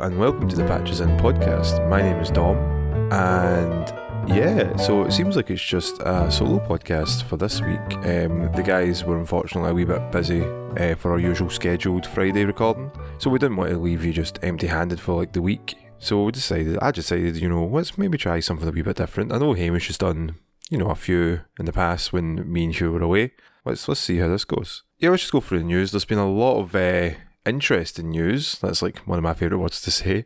And welcome to the Patches In podcast. My name is Dom, and yeah, so it seems like it's just a solo podcast for this week. Um, the guys were unfortunately a wee bit busy uh, for our usual scheduled Friday recording, so we didn't want to leave you just empty-handed for like the week. So we decided, I decided, you know, let's maybe try something a wee bit different. I know Hamish has done, you know, a few in the past when me and Hugh were away. Let's let's see how this goes. Yeah, let's just go through the news. There's been a lot of uh, interesting news. That's like one of my favourite words to say.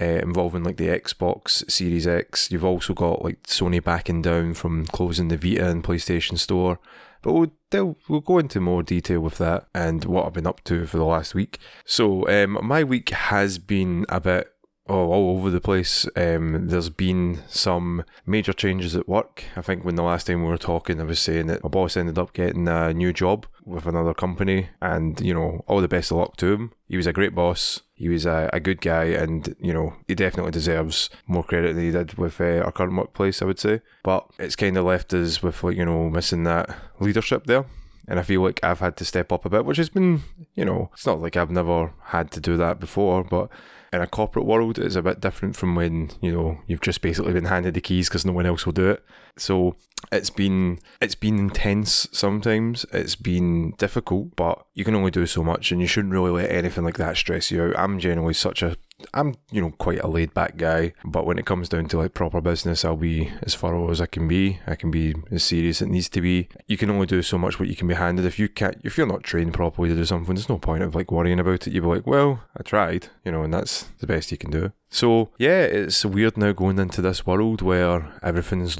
Uh, involving like the Xbox Series X. You've also got like Sony backing down from closing the Vita and PlayStation Store. But we'll del- we'll go into more detail with that and what I've been up to for the last week. So um, my week has been a bit oh, all over the place. Um, there's been some major changes at work. I think when the last time we were talking, I was saying that my boss ended up getting a new job with another company, and you know, all the best of luck to him. He was a great boss. He was a, a good guy, and you know, he definitely deserves more credit than he did with uh, our current workplace. I would say, but it's kind of left us with like you know missing that leadership there. And I feel like I've had to step up a bit, which has been, you know, it's not like I've never had to do that before, but in a corporate world it's a bit different from when you know you've just basically been handed the keys because no one else will do it. So it's been it's been intense sometimes it's been difficult but you can only do so much and you shouldn't really let anything like that stress you out i'm generally such a I'm, you know, quite a laid back guy, but when it comes down to like proper business, I'll be as thorough as I can be. I can be as serious as it needs to be. You can only do so much what you can be handed. If you can't, if you're not trained properly to do something, there's no point of like worrying about it. You'll be like, well, I tried, you know, and that's the best you can do. So yeah, it's weird now going into this world where everything's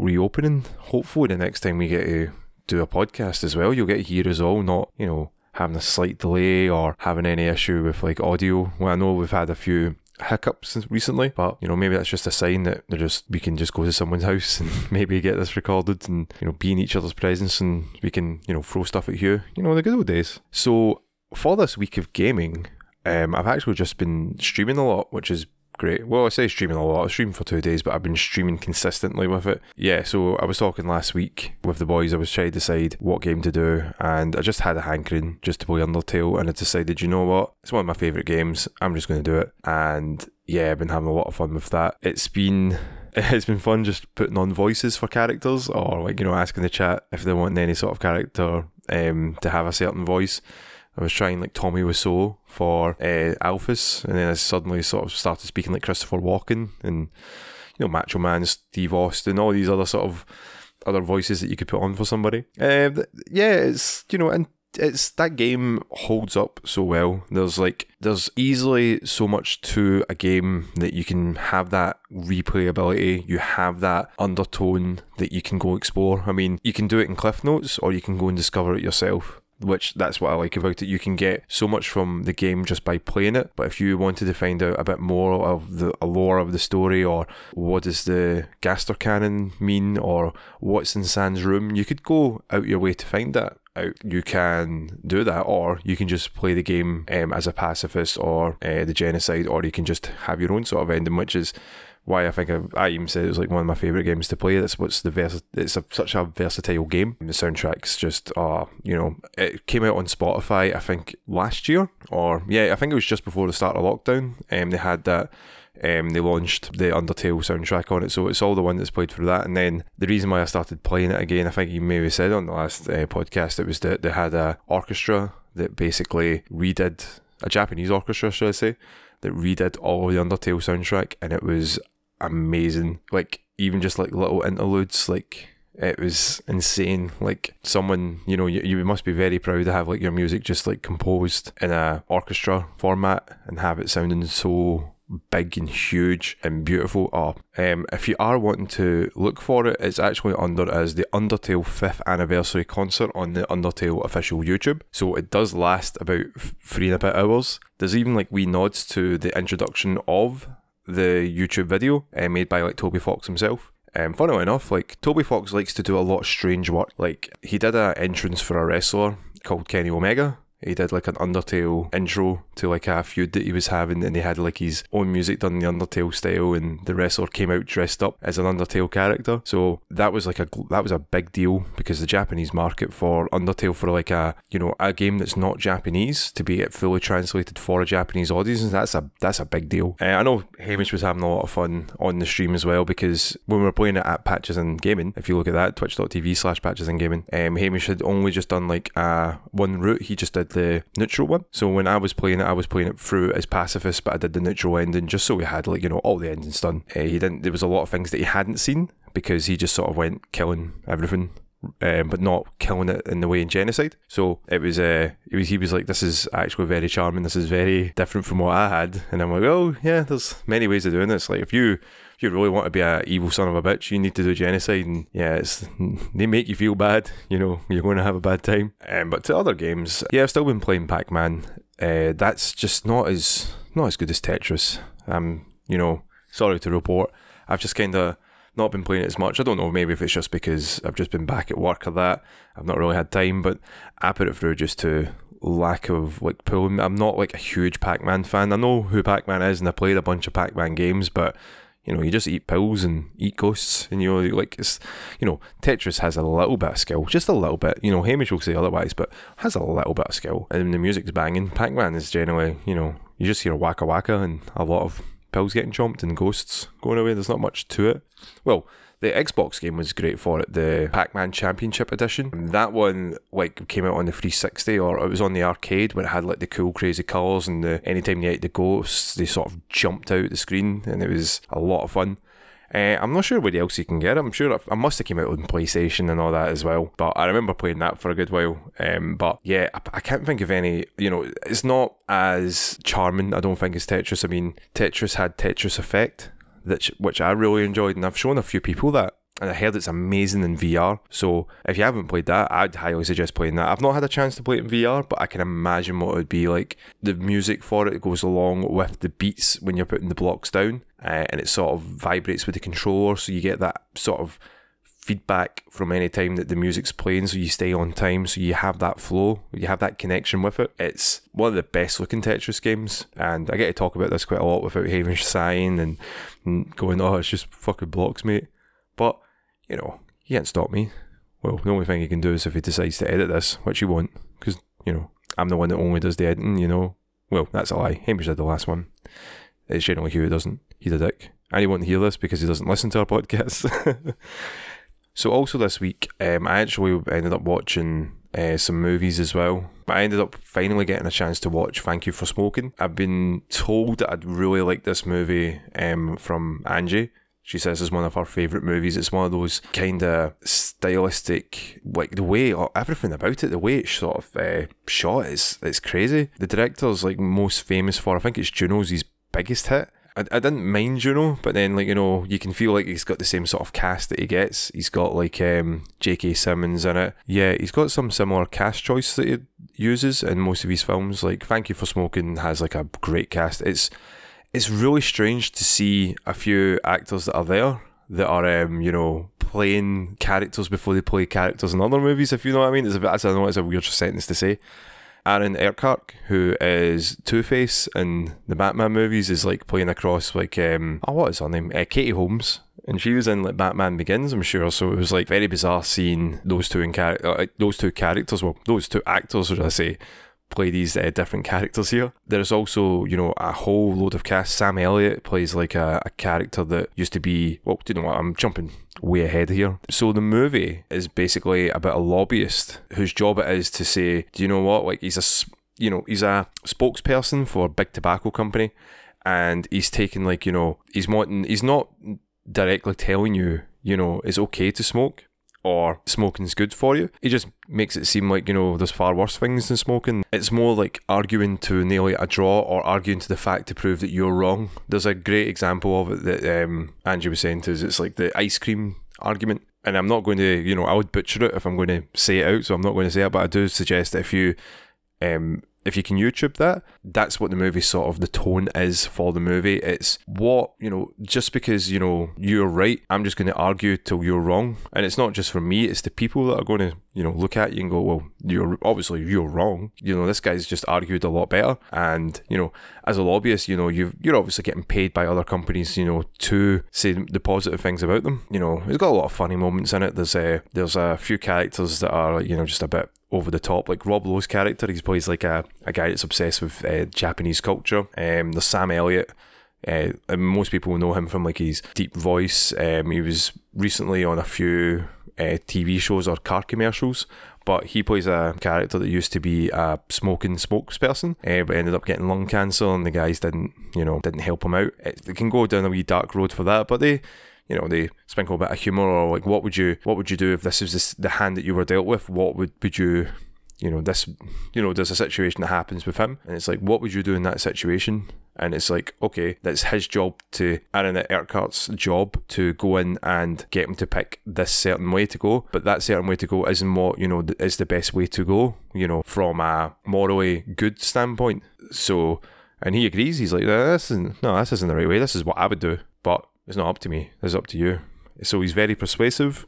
reopening. Hopefully, the next time we get to do a podcast as well, you'll get to hear us all, not you know having a slight delay or having any issue with like audio. Well, I know we've had a few hiccups recently, but you know maybe that's just a sign that they're just we can just go to someone's house and maybe get this recorded and you know be in each other's presence and we can you know throw stuff at you. You know the good old days. So for this week of gaming, um, I've actually just been streaming a lot, which is great. Well, I say streaming a lot. I streamed for two days, but I've been streaming consistently with it. Yeah, so I was talking last week with the boys. I was trying to decide what game to do, and I just had a hankering just to play Undertale, and I decided, you know what? It's one of my favourite games. I'm just going to do it. And yeah, I've been having a lot of fun with that. It's been it's been fun just putting on voices for characters or like you know asking the chat if they want any sort of character um, to have a certain voice I was trying like Tommy Wiseau for uh, Alphys, and then I suddenly sort of started speaking like Christopher Walken and you know Macho Man, Steve Austin, all these other sort of other voices that you could put on for somebody. Uh, yeah, it's you know, and it's that game holds up so well. There's like there's easily so much to a game that you can have that replayability, you have that undertone that you can go explore. I mean, you can do it in Cliff Notes or you can go and discover it yourself which that's what I like about it. You can get so much from the game just by playing it, but if you wanted to find out a bit more of the lore of the story, or what does the Gaster Cannon mean, or what's in Sans room, you could go out your way to find that out. You can do that, or you can just play the game um, as a pacifist or uh, the genocide, or you can just have your own sort of ending, which is why I think I, I, even said it was like one of my favorite games to play. That's what's the vers- it's a, such a versatile game. The soundtrack's just uh you know it came out on Spotify I think last year or yeah I think it was just before the start of lockdown. Um, they had that. Um, they launched the Undertale soundtrack on it, so it's all the one that's played through that. And then the reason why I started playing it again, I think you maybe said on the last uh, podcast, it was that they had a orchestra that basically redid a Japanese orchestra, should I say, that redid all the Undertale soundtrack, and it was amazing. Like even just like little interludes, like it was insane. Like someone, you know, you, you must be very proud to have like your music just like composed in a orchestra format and have it sounding so big and huge and beautiful. Oh, um, if you are wanting to look for it, it's actually under as the Undertale fifth anniversary concert on the Undertale official YouTube. So it does last about three and a bit hours. There's even like wee nods to the introduction of the YouTube video uh, made by like Toby Fox himself. Um, funnily enough, like Toby Fox likes to do a lot of strange work. Like he did an entrance for a wrestler called Kenny Omega. He did like an Undertale intro to like a feud that he was having, and he had like his own music done in the Undertale style, and the wrestler came out dressed up as an Undertale character. So that was like a that was a big deal because the Japanese market for Undertale for like a you know a game that's not Japanese to be fully translated for a Japanese audience, that's a that's a big deal. Uh, I know Hamish was having a lot of fun on the stream as well because when we were playing it at Patches and Gaming, if you look at that, twitch.tv slash Patches and Gaming, um, Hamish had only just done like a one route. He just did the neutral one. So when I was playing it, I was playing it through as pacifist, but I did the neutral ending just so we had like you know all the endings done. Uh, he didn't. There was a lot of things that he hadn't seen because he just sort of went killing everything um, but not killing it in the way in genocide. So it was, uh, it was, he was like, this is actually very charming. This is very different from what I had. And I'm like, oh yeah, there's many ways of doing this. Like if you, you really want to be a evil son of a bitch, you need to do genocide. And yeah, it's, they make you feel bad. You know, you're going to have a bad time. Um, but to other games, yeah, I've still been playing Pac-Man. Uh, that's just not as, not as good as Tetris. Um, you know, sorry to report. I've just kind of not been playing it as much. I don't know, maybe if it's just because I've just been back at work or that. I've not really had time, but I put it through just to lack of like pulling. I'm not like a huge Pac Man fan. I know who Pac Man is and I played a bunch of Pac Man games, but you know, you just eat pills and eat ghosts, and you know, like it's, you know, Tetris has a little bit of skill, just a little bit. You know, Hamish will say otherwise, but has a little bit of skill, and the music's banging. Pac Man is generally, you know, you just hear a waka waka and a lot of pills getting chomped and ghosts going away. There's not much to it. Well, the Xbox game was great for it, the Pac-Man Championship Edition. That one like came out on the 360 or it was on the arcade where it had like the cool crazy colours and the anytime you ate the ghosts they sort of jumped out the screen and it was a lot of fun. Uh, I'm not sure where else you can get it. I'm sure I must have came out on PlayStation and all that as well. But I remember playing that for a good while. Um, but yeah, I, I, can't think of any. You know, it's not as charming. I don't think as Tetris. I mean, Tetris had Tetris Effect, that which I really enjoyed, and I've shown a few people that and I heard it's amazing in VR. So if you haven't played that, I'd highly suggest playing that. I've not had a chance to play it in VR, but I can imagine what it would be like. The music for it goes along with the beats when you're putting the blocks down, uh, and it sort of vibrates with the controller, so you get that sort of feedback from any time that the music's playing, so you stay on time, so you have that flow, you have that connection with it. It's one of the best looking Tetris games, and I get to talk about this quite a lot without Hamish sighing and, and going, "Oh, it's just fucking blocks, mate." But you know, he can't stop me. Well, the only thing he can do is if he decides to edit this, which he won't, because, you know, I'm the one that only does the editing, you know. Well, that's a lie. Hamish did the last one. It's generally Hugh who doesn't. He's a dick. And he won't hear this because he doesn't listen to our podcast. so, also this week, um, I actually ended up watching uh, some movies as well. I ended up finally getting a chance to watch Thank You for Smoking. I've been told that I'd really like this movie um, from Angie she says is one of her favourite movies. It's one of those kind of stylistic, like the way or everything about it, the way it's sort of uh, shot is it's crazy. The director's like most famous for, I think it's Juno's his biggest hit. I, I didn't mind Juno, but then like you know you can feel like he's got the same sort of cast that he gets. He's got like um, J.K. Simmons in it. Yeah, he's got some similar cast choice that he uses in most of his films. Like Thank You for Smoking has like a great cast. It's it's really strange to see a few actors that are there that are, um, you know, playing characters before they play characters in other movies, if you know what I mean. It's a I know it's a weird sentence to say. Aaron Eckhart, who is Two Face in the Batman movies, is like playing across like um oh what is her name? Uh, Katie Holmes. And she was in like Batman Begins, I'm sure. So it was like very bizarre seeing those two in char- uh, those two characters, well, those two actors, should I say, play these uh, different characters here. There's also, you know, a whole load of cast. Sam Elliott plays like a, a character that used to be, well, do you know what? I'm jumping way ahead here. So the movie is basically about a lobbyist whose job it is to say, do you know what? Like he's a, you know, he's a spokesperson for a big tobacco company and he's taking like, you know, he's wanting, he's not directly telling you, you know, it's okay to smoke or smoking's good for you. He just makes it seem like, you know, there's far worse things than smoking. It's more like arguing to nail a draw or arguing to the fact to prove that you're wrong. There's a great example of it that um, Angie was saying to us. It's like the ice cream argument. And I'm not going to, you know, I would butcher it if I'm going to say it out, so I'm not going to say it, but I do suggest that if you um, if you can YouTube that, that's what the movie sort of the tone is for the movie. It's what, you know, just because, you know, you're right, I'm just going to argue till you're wrong. And it's not just for me, it's the people that are going to, you know, look at you and go, well, you're obviously you're wrong. You know, this guy's just argued a lot better. And, you know, as a lobbyist, you know, you you're obviously getting paid by other companies, you know, to say the positive things about them. You know, it's got a lot of funny moments in it. There's a there's a few characters that are, you know, just a bit over the top. Like Rob Lowe's character, he plays like a, a guy that's obsessed with uh, Japanese culture. Um, there's Sam Elliott. Uh, and most people know him from like his deep voice. Um, he was recently on a few uh, TV shows or car commercials, but he plays a character that used to be a smoking spokesperson, uh, but ended up getting lung cancer, and the guys didn't, you know, didn't help him out. It, they can go down a wee dark road for that, but they you know they sprinkle a bit of humor or like what would you what would you do if this was this, the hand that you were dealt with? What would would you you know this you know there's a situation that happens with him and it's like what would you do in that situation? And it's like okay that's his job to Aaron Eckhart's job to go in and get him to pick this certain way to go. But that certain way to go isn't what you know is the best way to go you know from a morally good standpoint. So and he agrees he's like no, this isn't no this isn't the right way this is what I would do. But it's not up to me. It's up to you. So he's very persuasive.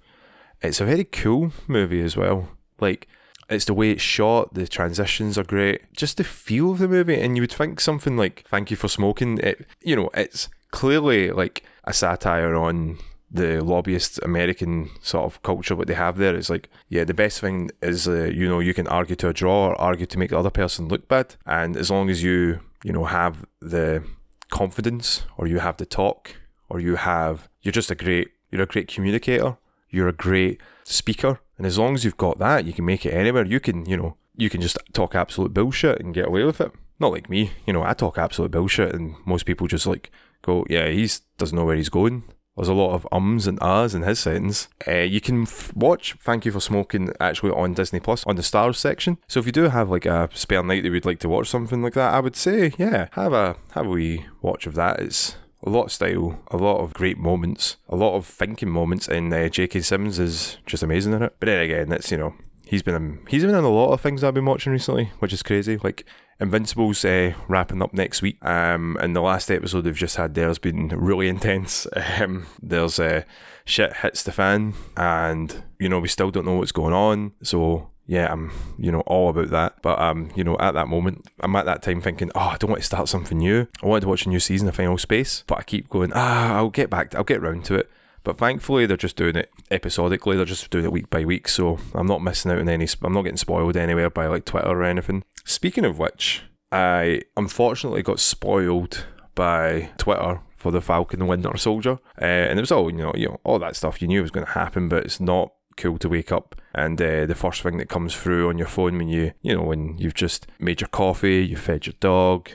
It's a very cool movie as well. Like it's the way it's shot, the transitions are great. Just the feel of the movie, and you would think something like "Thank you for smoking." It, you know, it's clearly like a satire on the lobbyist American sort of culture. What they have there. It's like, yeah, the best thing is, uh, you know, you can argue to a draw or argue to make the other person look bad, and as long as you, you know, have the confidence or you have the talk or you have you're just a great you're a great communicator, you're a great speaker, and as long as you've got that, you can make it anywhere. You can, you know, you can just talk absolute bullshit and get away with it. Not like me, you know, I talk absolute bullshit and most people just like go, yeah, he's doesn't know where he's going. There's a lot of ums and ahs in his sentence. Uh, you can f- watch Thank You for Smoking actually on Disney Plus on the stars section. So if you do have like a spare night that you'd like to watch something like that, I would say, yeah, have a have a wee watch of that. It's a lot of style, a lot of great moments, a lot of thinking moments, and uh, J.K. Simmons is just amazing in it. But then again, it's you know he's been um, he's been in a lot of things I've been watching recently, which is crazy. Like Invincible's uh, wrapping up next week, um, and the last episode they've just had there has been really intense. Um, there's uh, shit hits the fan, and you know we still don't know what's going on, so yeah, I'm, you know, all about that. But um, you know, at that moment, I'm at that time thinking, oh, I don't want to start something new. I wanted to watch a new season of Final Space, but I keep going, ah, I'll get back, I'll get round to it. But thankfully, they're just doing it episodically. They're just doing it week by week, so I'm not missing out on any. I'm not getting spoiled anywhere by like Twitter or anything. Speaking of which, I unfortunately got spoiled by Twitter for the Falcon and Winter Soldier, uh, and it was all you know, you know, all that stuff you knew was going to happen, but it's not cool to wake up and uh, the first thing that comes through on your phone when you you know when you've just made your coffee, you fed your dog,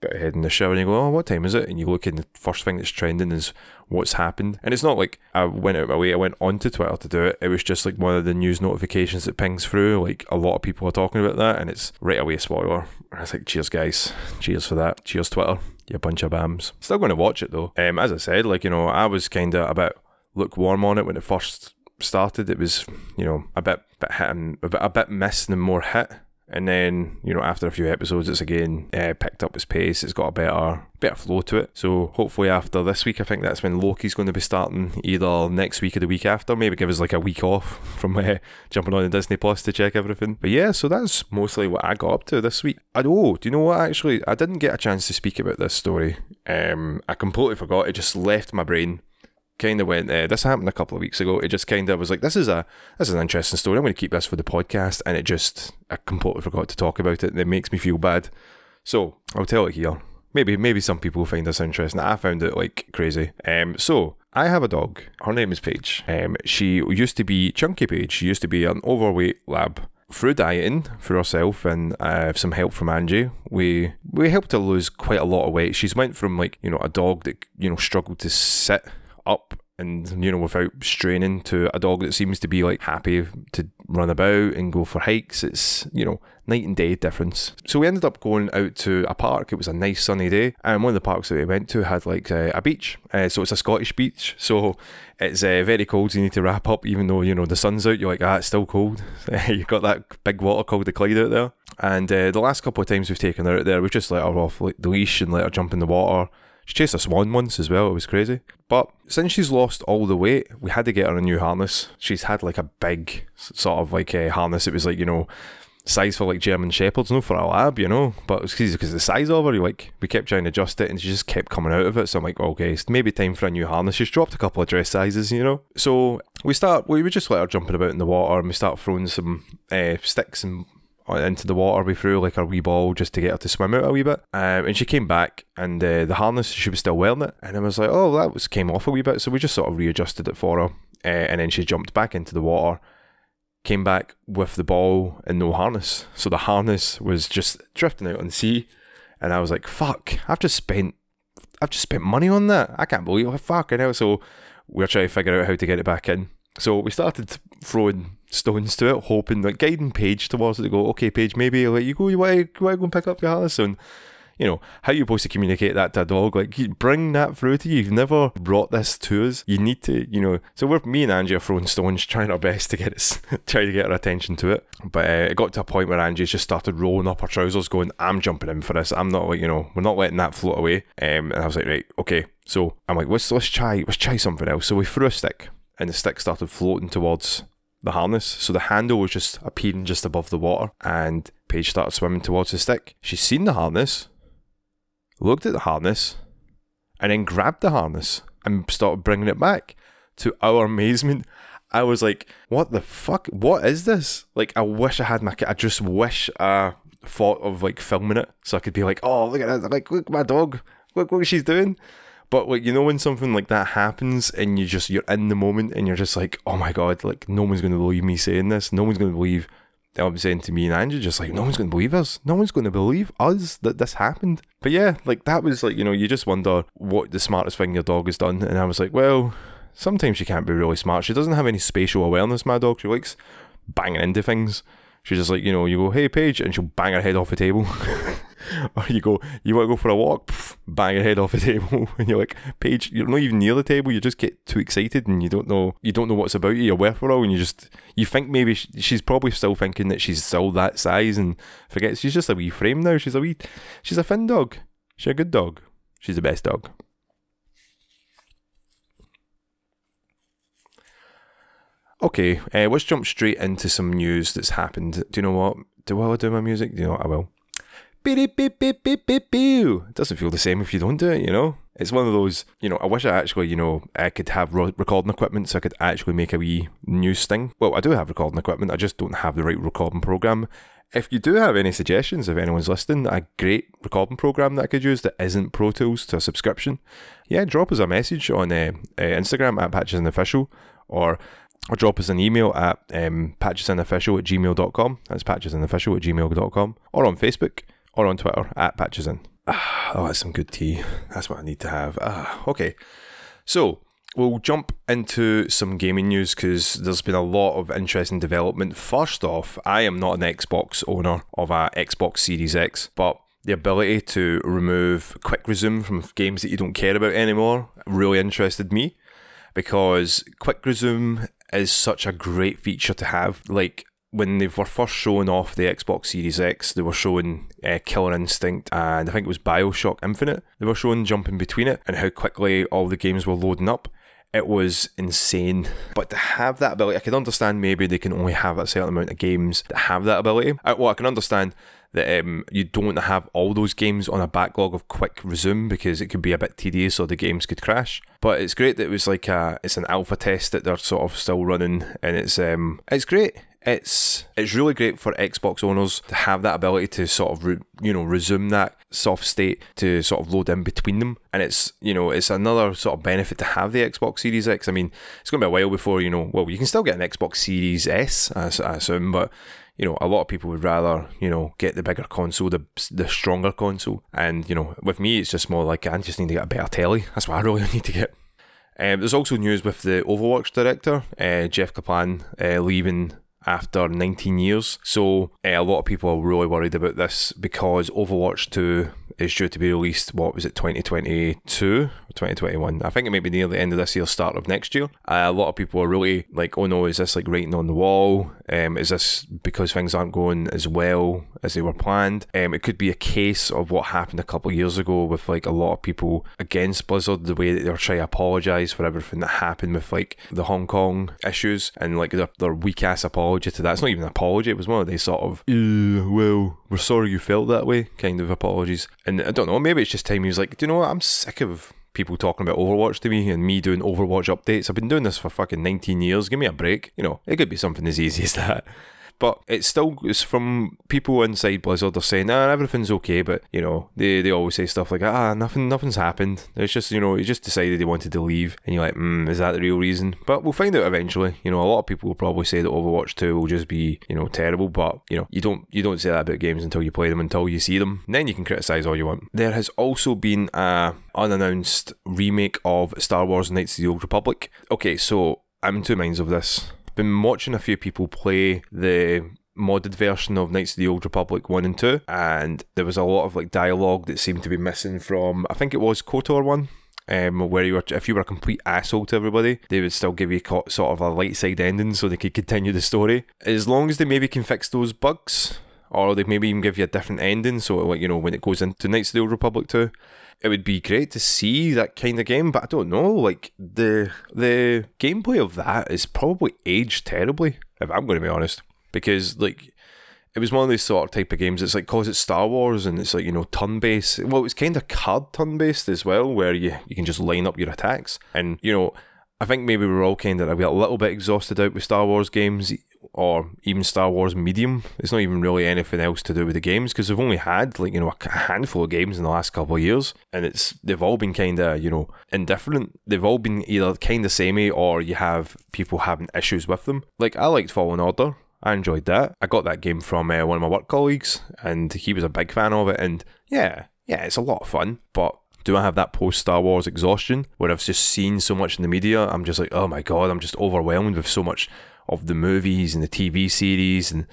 got your head in the shower, and you go, oh, what time is it? And you look, and the first thing that's trending is what's happened. And it's not like I went out my way, I went onto Twitter to do it. It was just like one of the news notifications that pings through. Like a lot of people are talking about that, and it's right away spoiler. I was like, cheers, guys. Cheers for that. Cheers, Twitter. You bunch of bams. Still going to watch it though. Um, as I said, like, you know, I was kind of about lukewarm on it when it first started, it was you know a bit bit hit and a bit, a bit and more hit. And then you know after a few episodes, it's again uh, picked up its pace. It's got a better better flow to it. So hopefully after this week, I think that's when Loki's going to be starting either next week or the week after. Maybe give us like a week off from uh, jumping on the Disney Plus to check everything. But yeah, so that's mostly what I got up to this week. I oh, do you know what? Actually, I didn't get a chance to speak about this story. Um, I completely forgot. It just left my brain kind of went. Uh, this happened a couple of weeks ago. It just kind of was like, this is a this is an interesting story. I'm going to keep this for the podcast, and it just I completely forgot to talk about it, and it makes me feel bad. So I'll tell it here. Maybe maybe some people find this interesting. I found it like crazy. Um, so I have a dog. Her name is Paige. Um, she used to be Chunky Paige. She used to be an overweight lab through dieting for herself and uh, some help from Angie, we we helped her lose quite a lot of weight. She's went from like you know a dog that you know struggled to sit up and you know without straining to a dog that seems to be like happy to run about and go for hikes it's you know night and day difference. So we ended up going out to a park. It was a nice sunny day and one of the parks that we went to had like uh, a beach. Uh, so it's a scottish beach so it's uh, very cold so you need to wrap up even though you know the sun's out you're like ah it's still cold. You've got that big water called the clyde out there. And uh, the last couple of times we've taken her out there we've just let her off like the leash and let her jump in the water she chased a swan once as well, it was crazy. But since she's lost all the weight, we had to get her a new harness. She's had like a big sort of like a harness. It was like, you know, size for like German Shepherds, no for a lab, you know. But it's because the size of her, like we kept trying to adjust it and she just kept coming out of it. So I'm like, okay, it's maybe time for a new harness. She's dropped a couple of dress sizes, you know. So we start, we would just let her jumping about in the water and we start throwing some uh, sticks and into the water. We threw like a wee ball just to get her to swim out a wee bit. Um, and she came back, and uh, the harness she was still wearing it, and I was like, oh, that was came off a wee bit. So we just sort of readjusted it for her, uh, and then she jumped back into the water. Came back with the ball and no harness. So the harness was just drifting out on the sea. And I was like, fuck, I've just spent I've just spent money on that. I can't believe it. Fuck, I know. So we're trying to figure out how to get it back in. So we started throwing stones to it, hoping like guiding Paige towards it to go, okay, Paige, maybe like you go, you want to, go and pick up your and you know, how you supposed to communicate that to a dog? Like, bring that through to you. You've never brought this to us. You need to, you know. So we're me and Angie are throwing stones, trying our best to get it, try to get her attention to it. But uh, it got to a point where Angie just started rolling up her trousers, going, "I'm jumping in for this. I'm not like, you know, we're not letting that float away." Um, and I was like, right, okay. So I'm like, let's let's try let's try something else. So we threw a stick, and the stick started floating towards the harness. So the handle was just appearing just above the water, and Paige started swimming towards the stick. She's seen the harness, looked at the harness, and then grabbed the harness and started bringing it back. To our amazement, I was like, "What the fuck? What is this?" Like, I wish I had my. I just wish I thought of like filming it so I could be like, "Oh, look at that! Like, look my dog! Look what she's doing." But like you know when something like that happens and you just you're in the moment and you're just like, oh my god, like no one's gonna believe me saying this. No one's gonna believe that I'm saying to me and Andrew, just like no one's gonna believe us. No one's gonna believe us that this happened. But yeah, like that was like you know you just wonder what the smartest thing your dog has done. And I was like, well, sometimes she can't be really smart. She doesn't have any spatial awareness. My dog, she likes banging into things. She's just like you know you go, hey Paige, and she'll bang her head off the table. or you go, you want to go for a walk, pff, bang your head off the table, and you're like, Paige, you're not even near the table. You just get too excited, and you don't know, you don't know what's about you. You're all, and you just, you think maybe she's probably still thinking that she's still that size, and forgets she's just a wee frame now. She's a wee, she's a thin dog. She's a good dog. She's the best dog. Okay, uh, let's jump straight into some news that's happened. Do you know what? Do I do my music? Do you know what? I will. It doesn't feel the same if you don't do it, you know? It's one of those, you know, I wish I actually, you know, I could have recording equipment so I could actually make a wee news thing. Well, I do have recording equipment, I just don't have the right recording program. If you do have any suggestions, if anyone's listening, a great recording program that I could use that isn't Pro Tools to a subscription, yeah, drop us a message on uh, uh, Instagram at Patches and Official or or drop us an email at um, patchesinofficial at gmail.com. That's patchesinofficial at gmail.com. Or on Facebook or on Twitter at patchesin. Ah, oh, that's some good tea. That's what I need to have. Ah, okay. So we'll jump into some gaming news because there's been a lot of interesting development. First off, I am not an Xbox owner of a Xbox Series X, but the ability to remove quick resume from games that you don't care about anymore really interested me because quick resume is such a great feature to have. Like when they were first showing off the Xbox Series X, they were showing uh, Killer Instinct and I think it was Bioshock Infinite. They were showing jumping between it and how quickly all the games were loading up. It was insane. But to have that ability, I can understand maybe they can only have a certain amount of games that have that ability. I, uh, well, I can understand that um, you don't have all those games on a backlog of quick resume because it could be a bit tedious or the games could crash. But it's great that it was like a, it's an alpha test that they're sort of still running, and it's um, it's great it's it's really great for Xbox owners to have that ability to sort of re, you know resume that soft state to sort of load in between them, and it's you know it's another sort of benefit to have the Xbox Series X. I mean, it's going to be a while before you know. Well, you can still get an Xbox Series S, I, I assume, but you know, a lot of people would rather, you know, get the bigger console, the the stronger console. And, you know, with me, it's just more like I just need to get a better telly. That's what I really need to get. Um, there's also news with the Overwatch director, uh, Jeff Kaplan, uh, leaving after 19 years. So uh, a lot of people are really worried about this because Overwatch 2 is due to be released, what was it, 2022 or 2021? I think it may be near the end of this year, start of next year. Uh, a lot of people are really like, oh no, is this like writing on the wall? Um, is this because things aren't going as well as they were planned? Um, it could be a case of what happened a couple of years ago with like a lot of people against Blizzard, the way that they're trying to apologise for everything that happened with like the Hong Kong issues and like their, their weak ass apology to that. It's not even an apology, it was one of these sort of, well, we're sorry you felt that way kind of apologies. And I don't know, maybe it's just time he was like, do you know what? I'm sick of people talking about Overwatch to me and me doing Overwatch updates. I've been doing this for fucking 19 years. Give me a break. You know, it could be something as easy as that. But it's still it's from people inside Blizzard are saying, ah, everything's okay, but you know, they, they always say stuff like, ah, nothing nothing's happened. It's just, you know, he just decided he wanted to leave and you're like, hmm, is that the real reason? But we'll find out eventually. You know, a lot of people will probably say that Overwatch 2 will just be, you know, terrible, but you know, you don't you don't say that about games until you play them, until you see them. And then you can criticise all you want. There has also been a unannounced remake of Star Wars Knights of the Old Republic. Okay, so I'm in two minds of this been watching a few people play the modded version of Knights of the Old Republic 1 and 2, and there was a lot of like dialogue that seemed to be missing from, I think it was KOTOR 1. Um, where you were, if you were a complete asshole to everybody, they would still give you sort of a light side ending so they could continue the story. As long as they maybe can fix those bugs, or they maybe even give you a different ending, so like you know when it goes into Knights of the Old Republic 2, it would be great to see that kind of game, but I don't know. Like the the gameplay of that is probably aged terribly, if I'm going to be honest, because like it was one of these sort of type of games. It's like cause it's Star Wars and it's like you know turn based. Well, it's kind of card turn based as well, where you you can just line up your attacks, and you know I think maybe we're all kind of a little bit exhausted out with Star Wars games or even Star Wars Medium. It's not even really anything else to do with the games because they've only had like you know a handful of games in the last couple of years, and it's they've all been kind of you know indifferent. They've all been either kind of samey or you have people having issues with them. Like I liked Fallen Order. I enjoyed that. I got that game from uh, one of my work colleagues, and he was a big fan of it. And yeah, yeah, it's a lot of fun, but do I have that post Star Wars exhaustion where I've just seen so much in the media? I'm just like, oh my god, I'm just overwhelmed with so much of the movies and the TV series and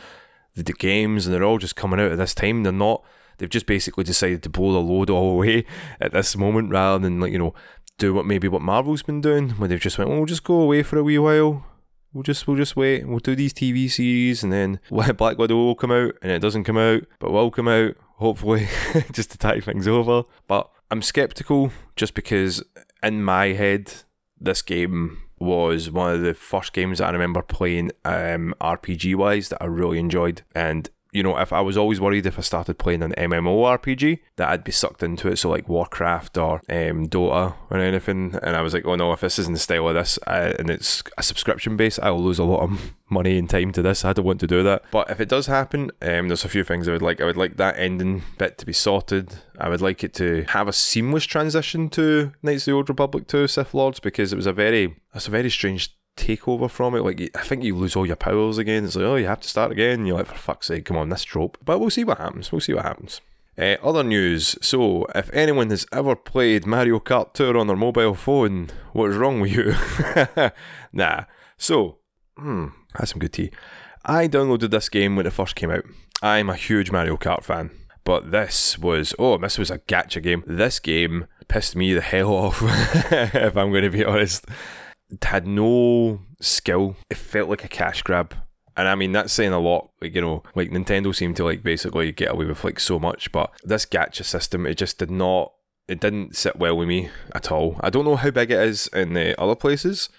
the, the games, and they're all just coming out at this time. They're not. They've just basically decided to blow the load all away at this moment, rather than like you know do what maybe what Marvel's been doing, where they've just went, well, we'll just go away for a wee while. We'll just we'll just wait. We'll do these TV series, and then Black Widow will come out, and it doesn't come out, but will come out hopefully, just to tie things over. But I'm skeptical just because in my head, this game was one of the first games that I remember playing um, RPG wise that I really enjoyed. And you know, if I was always worried if I started playing an MMORPG that I'd be sucked into it, so like Warcraft or um, Dota or anything, and I was like, oh no, if this isn't the style of this uh, and it's a subscription base, I'll lose a lot of money and time to this. I don't want to do that. But if it does happen, um, there's a few things I would like. I would like that ending bit to be sorted. I would like it to have a seamless transition to Knights of the Old Republic 2 Sith Lords because it was a very, it's a very strange takeover from it. Like I think you lose all your powers again. It's like oh you have to start again. You're like for fuck's sake, come on, this trope. But we'll see what happens. We'll see what happens. Uh, other news. So, if anyone has ever played Mario Kart Tour on their mobile phone, what is wrong with you? nah. So, hmm, that's some good tea. I downloaded this game when it first came out. I'm a huge Mario Kart fan, but this was oh, this was a gacha game. This game pissed me the hell off, if I'm going to be honest had no skill. It felt like a cash grab. And I mean that's saying a lot. Like, you know, like Nintendo seemed to like basically get away with like so much, but this gacha system, it just did not it didn't sit well with me at all. I don't know how big it is in the other places,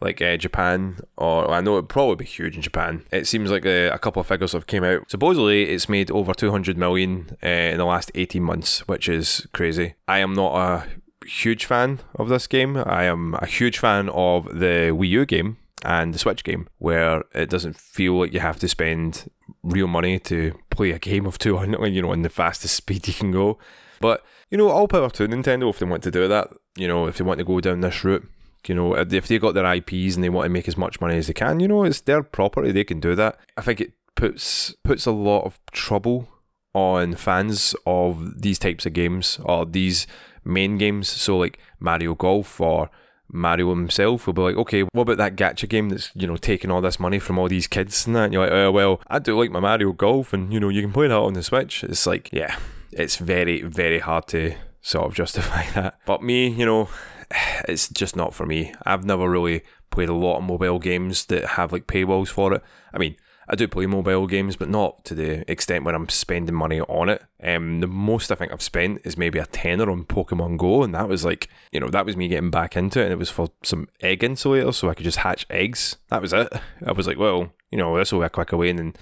like uh, Japan, or I know it'd probably be huge in Japan. It seems like uh, a couple of figures have came out. Supposedly, it's made over 200 million uh, in the last 18 months, which is crazy. I am not a huge fan of this game. I am a huge fan of the Wii U game and the Switch game, where it doesn't feel like you have to spend real money to play a game of 200, you know, in the fastest speed you can go. But, you know, all power to Nintendo if they want to do that, you know, if they want to go down this route. You know, if they got their IPs and they want to make as much money as they can, you know, it's their property, they can do that. I think it puts puts a lot of trouble on fans of these types of games or these main games. So like Mario Golf or Mario himself will be like, okay, what about that gacha game that's, you know, taking all this money from all these kids and that? And you're like, oh, well, I do like my Mario Golf and, you know, you can play that on the Switch. It's like, yeah, it's very, very hard to sort of justify that. But me, you know, it's just not for me. I've never really played a lot of mobile games that have like paywalls for it. I mean, I do play mobile games, but not to the extent where I'm spending money on it. Um, the most I think I've spent is maybe a tenner on Pokemon Go, and that was like, you know, that was me getting back into it, and it was for some egg insulator, so I could just hatch eggs. That was it. I was like, well, you know, this will be a quicker way than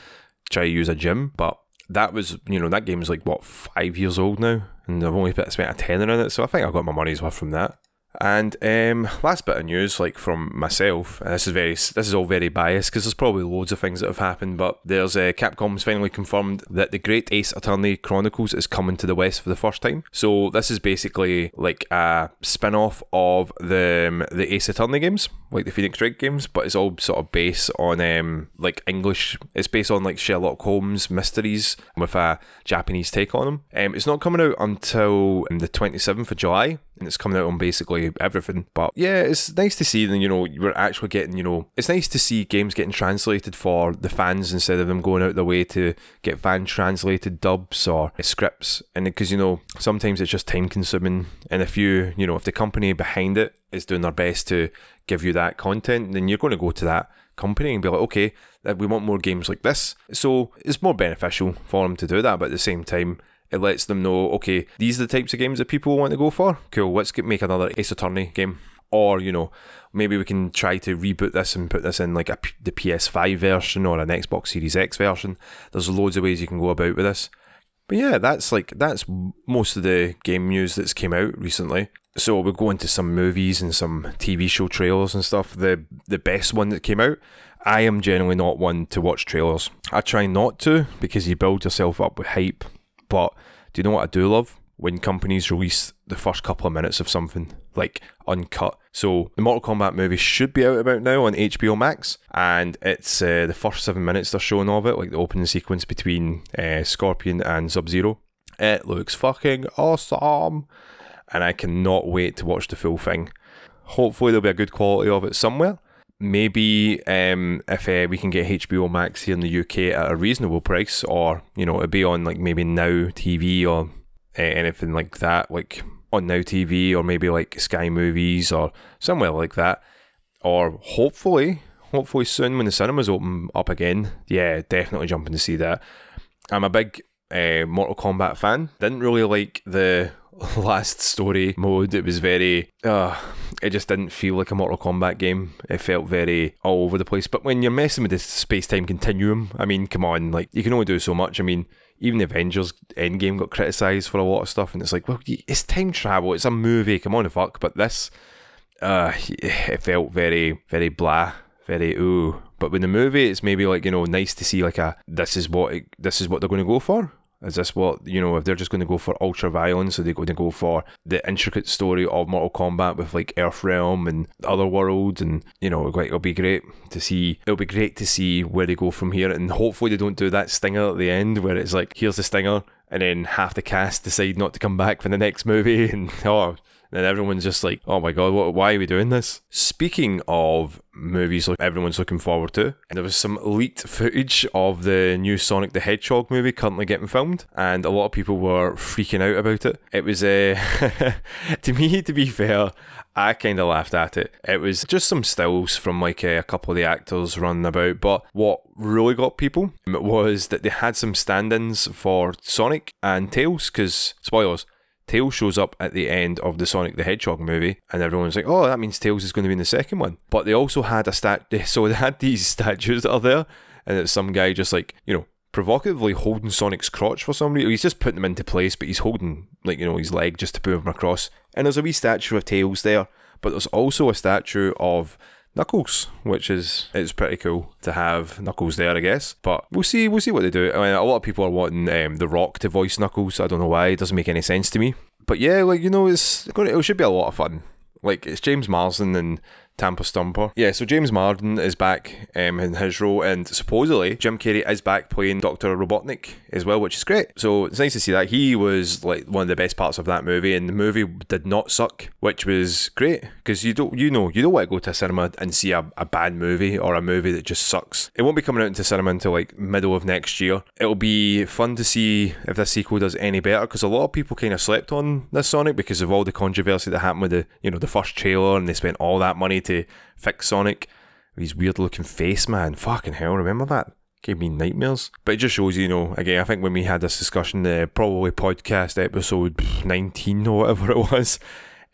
try to use a gym, but that was, you know, that game is like what five years old now, and I've only spent a tenner in it, so I think I got my money's worth from that. And um, last bit of news, like from myself, and this is very, this is all very biased because there's probably loads of things that have happened. But there's uh, Capcom's finally confirmed that the Great Ace Attorney Chronicles is coming to the West for the first time. So this is basically like a spin-off of the um, the Ace Attorney games, like the Phoenix Wright games, but it's all sort of based on um, like English. It's based on like Sherlock Holmes mysteries with a Japanese take on them. Um, it's not coming out until um, the 27th of July, and it's coming out on basically everything. But yeah, it's nice to see that you know we're actually getting you know it's nice to see games getting translated for the fans instead of them going out their way to get fan translated dubs or scripts. And because you know sometimes it's just time consuming, and if you you know if the company behind it is doing their best to give you that content, then you're going to go to that company and be like, okay, we want more games like this. So it's more beneficial for them to do that, but at the same time, it lets them know, okay, these are the types of games that people want to go for. Cool, let's get, make another Ace Attorney game. Or, you know, maybe we can try to reboot this and put this in like a, the PS5 version or an Xbox Series X version. There's loads of ways you can go about with this. But yeah, that's like that's most of the game news that's came out recently. So we'll go into some movies and some TV show trailers and stuff. The the best one that came out. I am generally not one to watch trailers. I try not to because you build yourself up with hype but do you know what I do love? When companies release the first couple of minutes of something, like uncut. So the Mortal Kombat movie should be out about now on HBO Max, and it's uh, the first seven minutes they're showing of it, like the opening sequence between uh, Scorpion and Sub Zero. It looks fucking awesome, and I cannot wait to watch the full thing. Hopefully, there'll be a good quality of it somewhere maybe um, if uh, we can get HBO Max here in the UK at a reasonable price, or you know, it'd be on like maybe Now TV or uh, anything like that, like on Now TV or maybe like Sky Movies or somewhere like that, or hopefully, hopefully soon when the cinemas open up again, yeah, definitely jumping to see that. I'm a big uh, Mortal Kombat fan. Didn't really like the last story mode. It was very, uh, it just didn't feel like a Mortal Kombat game. It felt very all over the place. But when you're messing with the space time continuum, I mean, come on, like you can only do so much. I mean, even the Avengers Endgame got criticised for a lot of stuff, and it's like, well, it's time travel. It's a movie. Come on, fuck. But this, uh, it felt very, very blah, very ooh. But with the movie, it's maybe like you know, nice to see like a this is what it, this is what they're going to go for. Is this what you know? If they're just going to go for ultra violence, are they going to go for the intricate story of Mortal Kombat with like Earthrealm and other worlds? And you know, it'll be great to see. It'll be great to see where they go from here, and hopefully they don't do that stinger at the end where it's like, here's the stinger, and then half the cast decide not to come back for the next movie, and oh, and everyone's just like, oh my god, what, why are we doing this? Speaking of movies like everyone's looking forward to, and there was some leaked footage of the new Sonic the Hedgehog movie currently getting filmed, and a lot of people were freaking out about it. It was, uh, to me, to be fair, I kind of laughed at it. It was just some stills from like a couple of the actors running about, but what really got people was that they had some stand ins for Sonic and Tails, because, spoilers, Tails shows up at the end of the Sonic the Hedgehog movie, and everyone's like, "Oh, that means Tails is going to be in the second one." But they also had a stat, so they had these statues that are there, and it's some guy just like you know provocatively holding Sonic's crotch for some reason. He's just putting him into place, but he's holding like you know his leg just to move him across. And there's a wee statue of Tails there, but there's also a statue of Knuckles, which is it's pretty cool to have Knuckles there, I guess. But we'll see, we'll see what they do. I mean, a lot of people are wanting um, The Rock to voice Knuckles. I don't know why; it doesn't make any sense to me. But yeah, like you know, it's it should be a lot of fun. Like it's James Marsden and Tika Sumpter. Yeah, so James Marsden is back um, in his role, and supposedly Jim Carrey is back playing Dr. Robotnik as well, which is great. So it's nice to see that. He was like one of the best parts of that movie, and the movie did not suck, which was great because you don't, you know, you don't want to go to a cinema and see a, a bad movie or a movie that just sucks. It won't be coming out into cinema until like middle of next year. It'll be fun to see if this sequel does any better because a lot of people kind of slept on this Sonic because of all the controversy that happened with the, you know, the first trailer and they spent all that money to fix Sonic. His weird looking face, man. Fucking hell, remember that? Gave me nightmares. But it just shows, you know, again, I think when we had this discussion, uh, probably podcast episode 19 or whatever it was,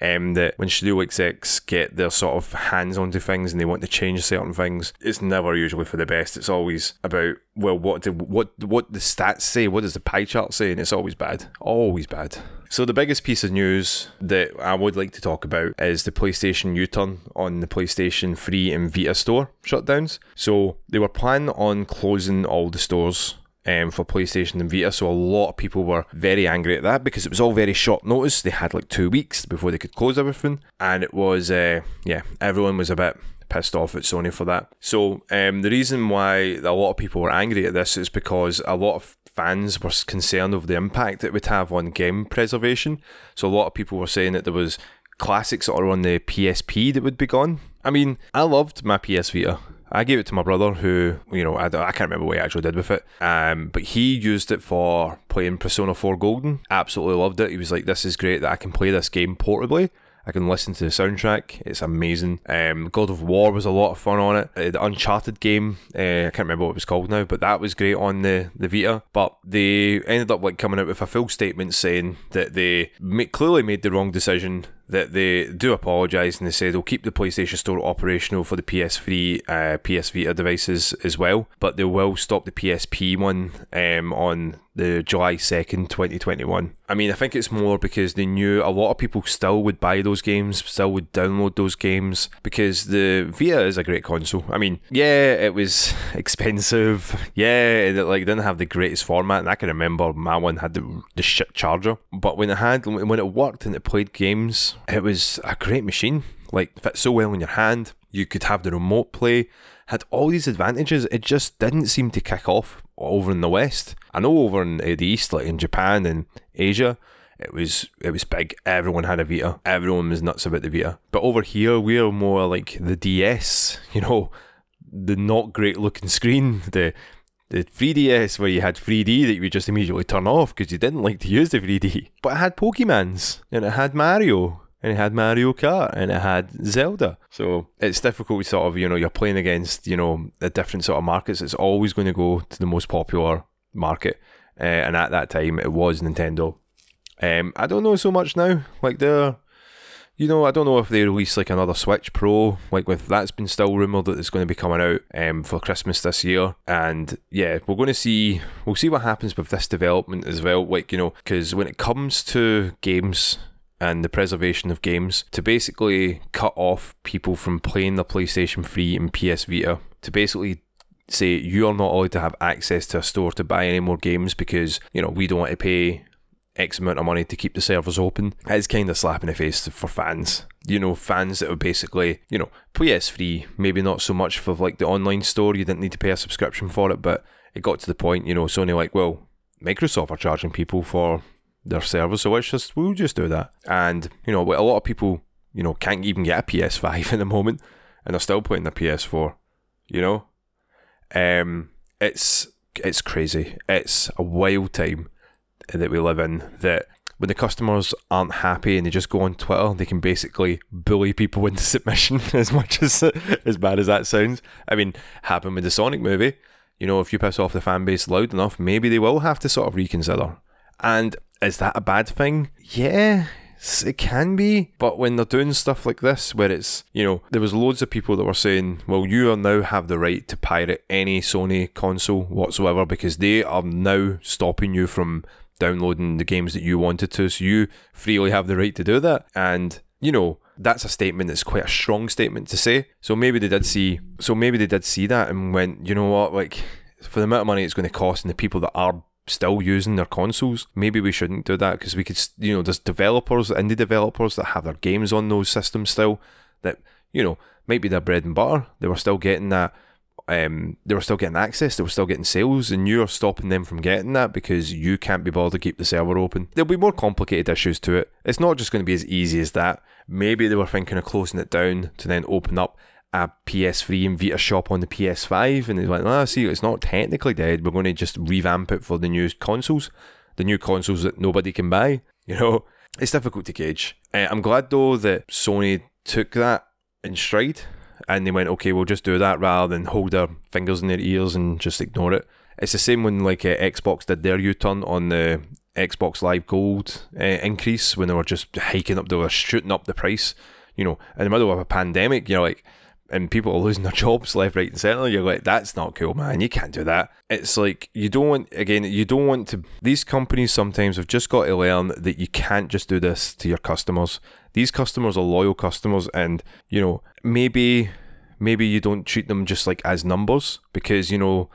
um, that when studio execs get their sort of hands onto things and they want to change certain things, it's never usually for the best. It's always about well, what do what what the stats say? What does the pie chart say? And it's always bad, always bad. So the biggest piece of news that I would like to talk about is the PlayStation U-turn on the PlayStation 3 and Vita store shutdowns. So they were planning on closing all the stores um, for PlayStation and Vita. So a lot of people were very angry at that because it was all very short notice. They had like two weeks before they could close everything, and it was uh, yeah, everyone was a bit pissed off at Sony for that. So um, the reason why a lot of people were angry at this is because a lot of fans were concerned over the impact it would have on game preservation. So a lot of people were saying that there was classics that are on the PSP that would be gone. I mean, I loved my PS Vita. I gave it to my brother, who you know I, I can't remember what he actually did with it. Um, but he used it for playing Persona 4 Golden. Absolutely loved it. He was like, "This is great that I can play this game portably." I can listen to the soundtrack. It's amazing. Um, God of War was a lot of fun on it. Uh, the Uncharted game, uh, I can't remember what it was called now, but that was great on the, the Vita. But they ended up like coming out with a full statement saying that they clearly made the wrong decision that they do apologise and they say they'll keep the PlayStation Store operational for the PS3, uh, PS Vita devices as well, but they will stop the PSP one um, on the July 2nd, 2021. I mean, I think it's more because they knew a lot of people still would buy those games, still would download those games because the Vita is a great console. I mean, yeah, it was expensive. Yeah, it like didn't have the greatest format, and I can remember my one had the, the shit charger. But when it had, when it worked and it played games, it was a great machine. Like fit so well in your hand. You could have the remote play. Had all these advantages. It just didn't seem to kick off over in the West. I know over in eh, the East, like in Japan and Asia, it was it was big. Everyone had a Vita. Everyone was nuts about the Vita. But over here, we're more like the DS. You know, the not great looking screen. The the 3DS where you had 3D that you would just immediately turn off because you didn't like to use the 3D. But it had Pokemons and it had Mario and it had Mario Kart and it had Zelda. So it's difficult sort of, you know, you're playing against, you know, the different sort of markets. It's always going to go to the most popular market. Uh, and at that time, it was Nintendo. Um, I don't know so much now. Like they're, you know, I don't know if they release like another Switch Pro. Like with that's been still rumored that it's going to be coming out um, for Christmas this year. And yeah, we're going to see. We'll see what happens with this development as well. Like you know, because when it comes to games and the preservation of games to basically cut off people from playing the PlayStation 3 and PS Vita to basically say you are not allowed to have access to a store to buy any more games because you know we don't want to pay X amount of money to keep the servers open. It's kind of slap in the face for fans. You know, fans that are basically, you know, PS3, maybe not so much for like the online store, you didn't need to pay a subscription for it, but it got to the point, you know, Sony like, well, Microsoft are charging people for their service, so let's just we'll just do that. And you know, a lot of people, you know, can't even get a PS5 at the moment, and they're still playing the PS4. You know, um, it's it's crazy. It's a wild time that we live in. That when the customers aren't happy and they just go on Twitter, they can basically bully people into submission. As much as as bad as that sounds, I mean, happened with the Sonic movie. You know, if you piss off the fan base loud enough, maybe they will have to sort of reconsider. And is that a bad thing? Yeah, it can be. But when they're doing stuff like this, where it's, you know, there was loads of people that were saying, well, you now have the right to pirate any Sony console whatsoever because they are now stopping you from downloading the games that you wanted to. So you freely have the right to do that. And, you know, that's a statement that's quite a strong statement to say. So maybe they did see so maybe they did see that and went, you know what, like for the amount of money it's going to cost and the people that are still using their consoles. Maybe we shouldn't do that because we could, you know, there's developers, indie developers that have their games on those systems still that, you know, might be their bread and butter. They were still getting that. Um, they were still getting access. They were still getting sales, and you're stopping them from getting that because you can't be bothered to keep the server open. There'll be more complicated issues to it. It's not just going to be as easy as that. Maybe they were thinking of closing it down to then open up a PS3 and Vita shop on the PS5, and they went, "Ah, see, it's not technically dead. We're going to just revamp it for the new consoles, the new consoles that nobody can buy." You know, it's difficult to gauge. Uh, I'm glad though that Sony took that in stride and they went, okay, we'll just do that rather than hold their fingers in their ears and just ignore it. It's the same when like uh, Xbox did their U-turn on the Xbox Live Gold uh, increase when they were just hiking up, they were shooting up the price. You know, in the middle of a pandemic, you know, like and people are losing their jobs left, right, and centre. You're like, that's not cool, man. You can't do that. It's like you don't want again. You don't want to. These companies sometimes have just got to learn that you can't just do this to your customers. These customers are loyal customers, and you know maybe maybe you don't treat them just like as numbers because you know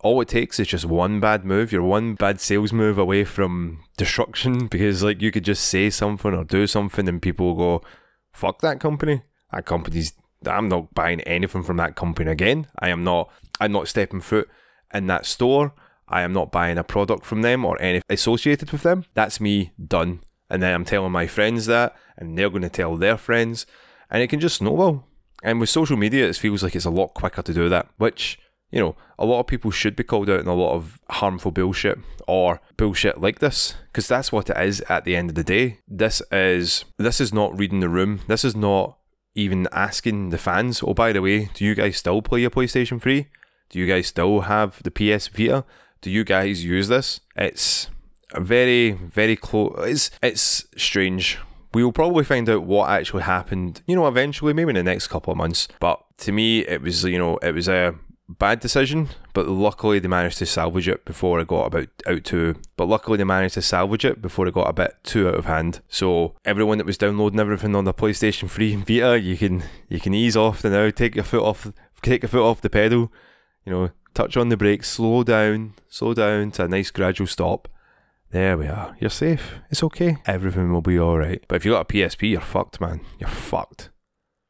all it takes is just one bad move. You're one bad sales move away from destruction because like you could just say something or do something, and people will go, "Fuck that company." That company's I'm not buying anything from that company again. I am not I'm not stepping foot in that store. I am not buying a product from them or any associated with them. That's me done. And then I'm telling my friends that, and they're going to tell their friends, and it can just snowball. And with social media, it feels like it's a lot quicker to do that, which, you know, a lot of people should be called out in a lot of harmful bullshit or bullshit like this, because that's what it is at the end of the day. This is this is not reading the room. This is not even asking the fans, oh, by the way, do you guys still play your PlayStation 3? Do you guys still have the PS Vita? Do you guys use this? It's very, very close. It's, it's strange. We will probably find out what actually happened, you know, eventually, maybe in the next couple of months. But to me, it was, you know, it was a bad decision, but luckily they managed to salvage it before it got about out to. But luckily they managed to salvage it before it got a bit too out of hand. So everyone that was downloading everything on the PlayStation 3 and Vita, you can you can ease off the now, take your foot off, take your foot off the pedal, you know, touch on the brakes, slow down, slow down to a nice gradual stop. There we are. You're safe. It's okay. Everything will be alright. But if you got a PSP, you're fucked, man. You're fucked.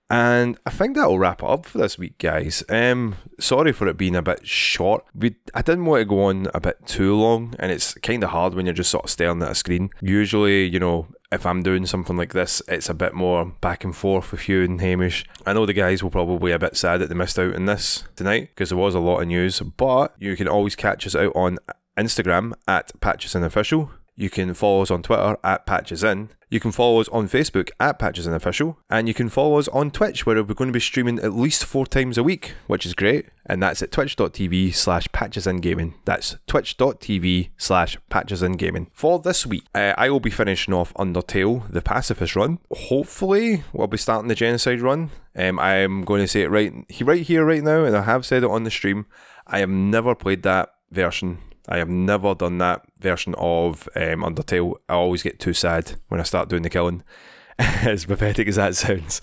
And I think that'll wrap up for this week, guys. Um, sorry for it being a bit short. We I didn't want to go on a bit too long, and it's kind of hard when you're just sort of staring at a screen. Usually, you know, if I'm doing something like this, it's a bit more back and forth with you and Hamish. I know the guys will probably a bit sad that they missed out on this tonight because there was a lot of news, but you can always catch us out on Instagram at Patches Official. You can follow us on Twitter at Patches In. You can follow us on Facebook at Patches In Official. And you can follow us on Twitch, where we're going to be streaming at least four times a week, which is great. And that's at twitch.tv slash patches in gaming. That's twitch.tv slash patches in gaming. For this week, uh, I will be finishing off Undertale, the pacifist run. Hopefully, we'll be starting the genocide run. Um, I am going to say it right, right here, right now, and I have said it on the stream. I have never played that version I have never done that version of um, Undertale. I always get too sad when I start doing the killing, as pathetic as that sounds.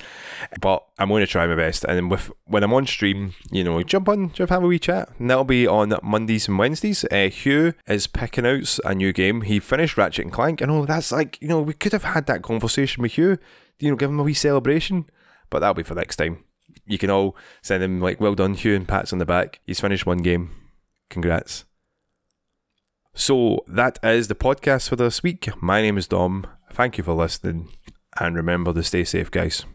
But I'm going to try my best. And with when I'm on stream, you know, jump on, jump have a wee chat. And that'll be on Mondays and Wednesdays. Uh, Hugh is picking out a new game. He finished Ratchet and Clank. I know that's like, you know, we could have had that conversation with Hugh. You know, give him a wee celebration. But that'll be for next time. You can all send him like, well done, Hugh, and pats on the back. He's finished one game. Congrats. So that is the podcast for this week. My name is Dom. Thank you for listening, and remember to stay safe, guys.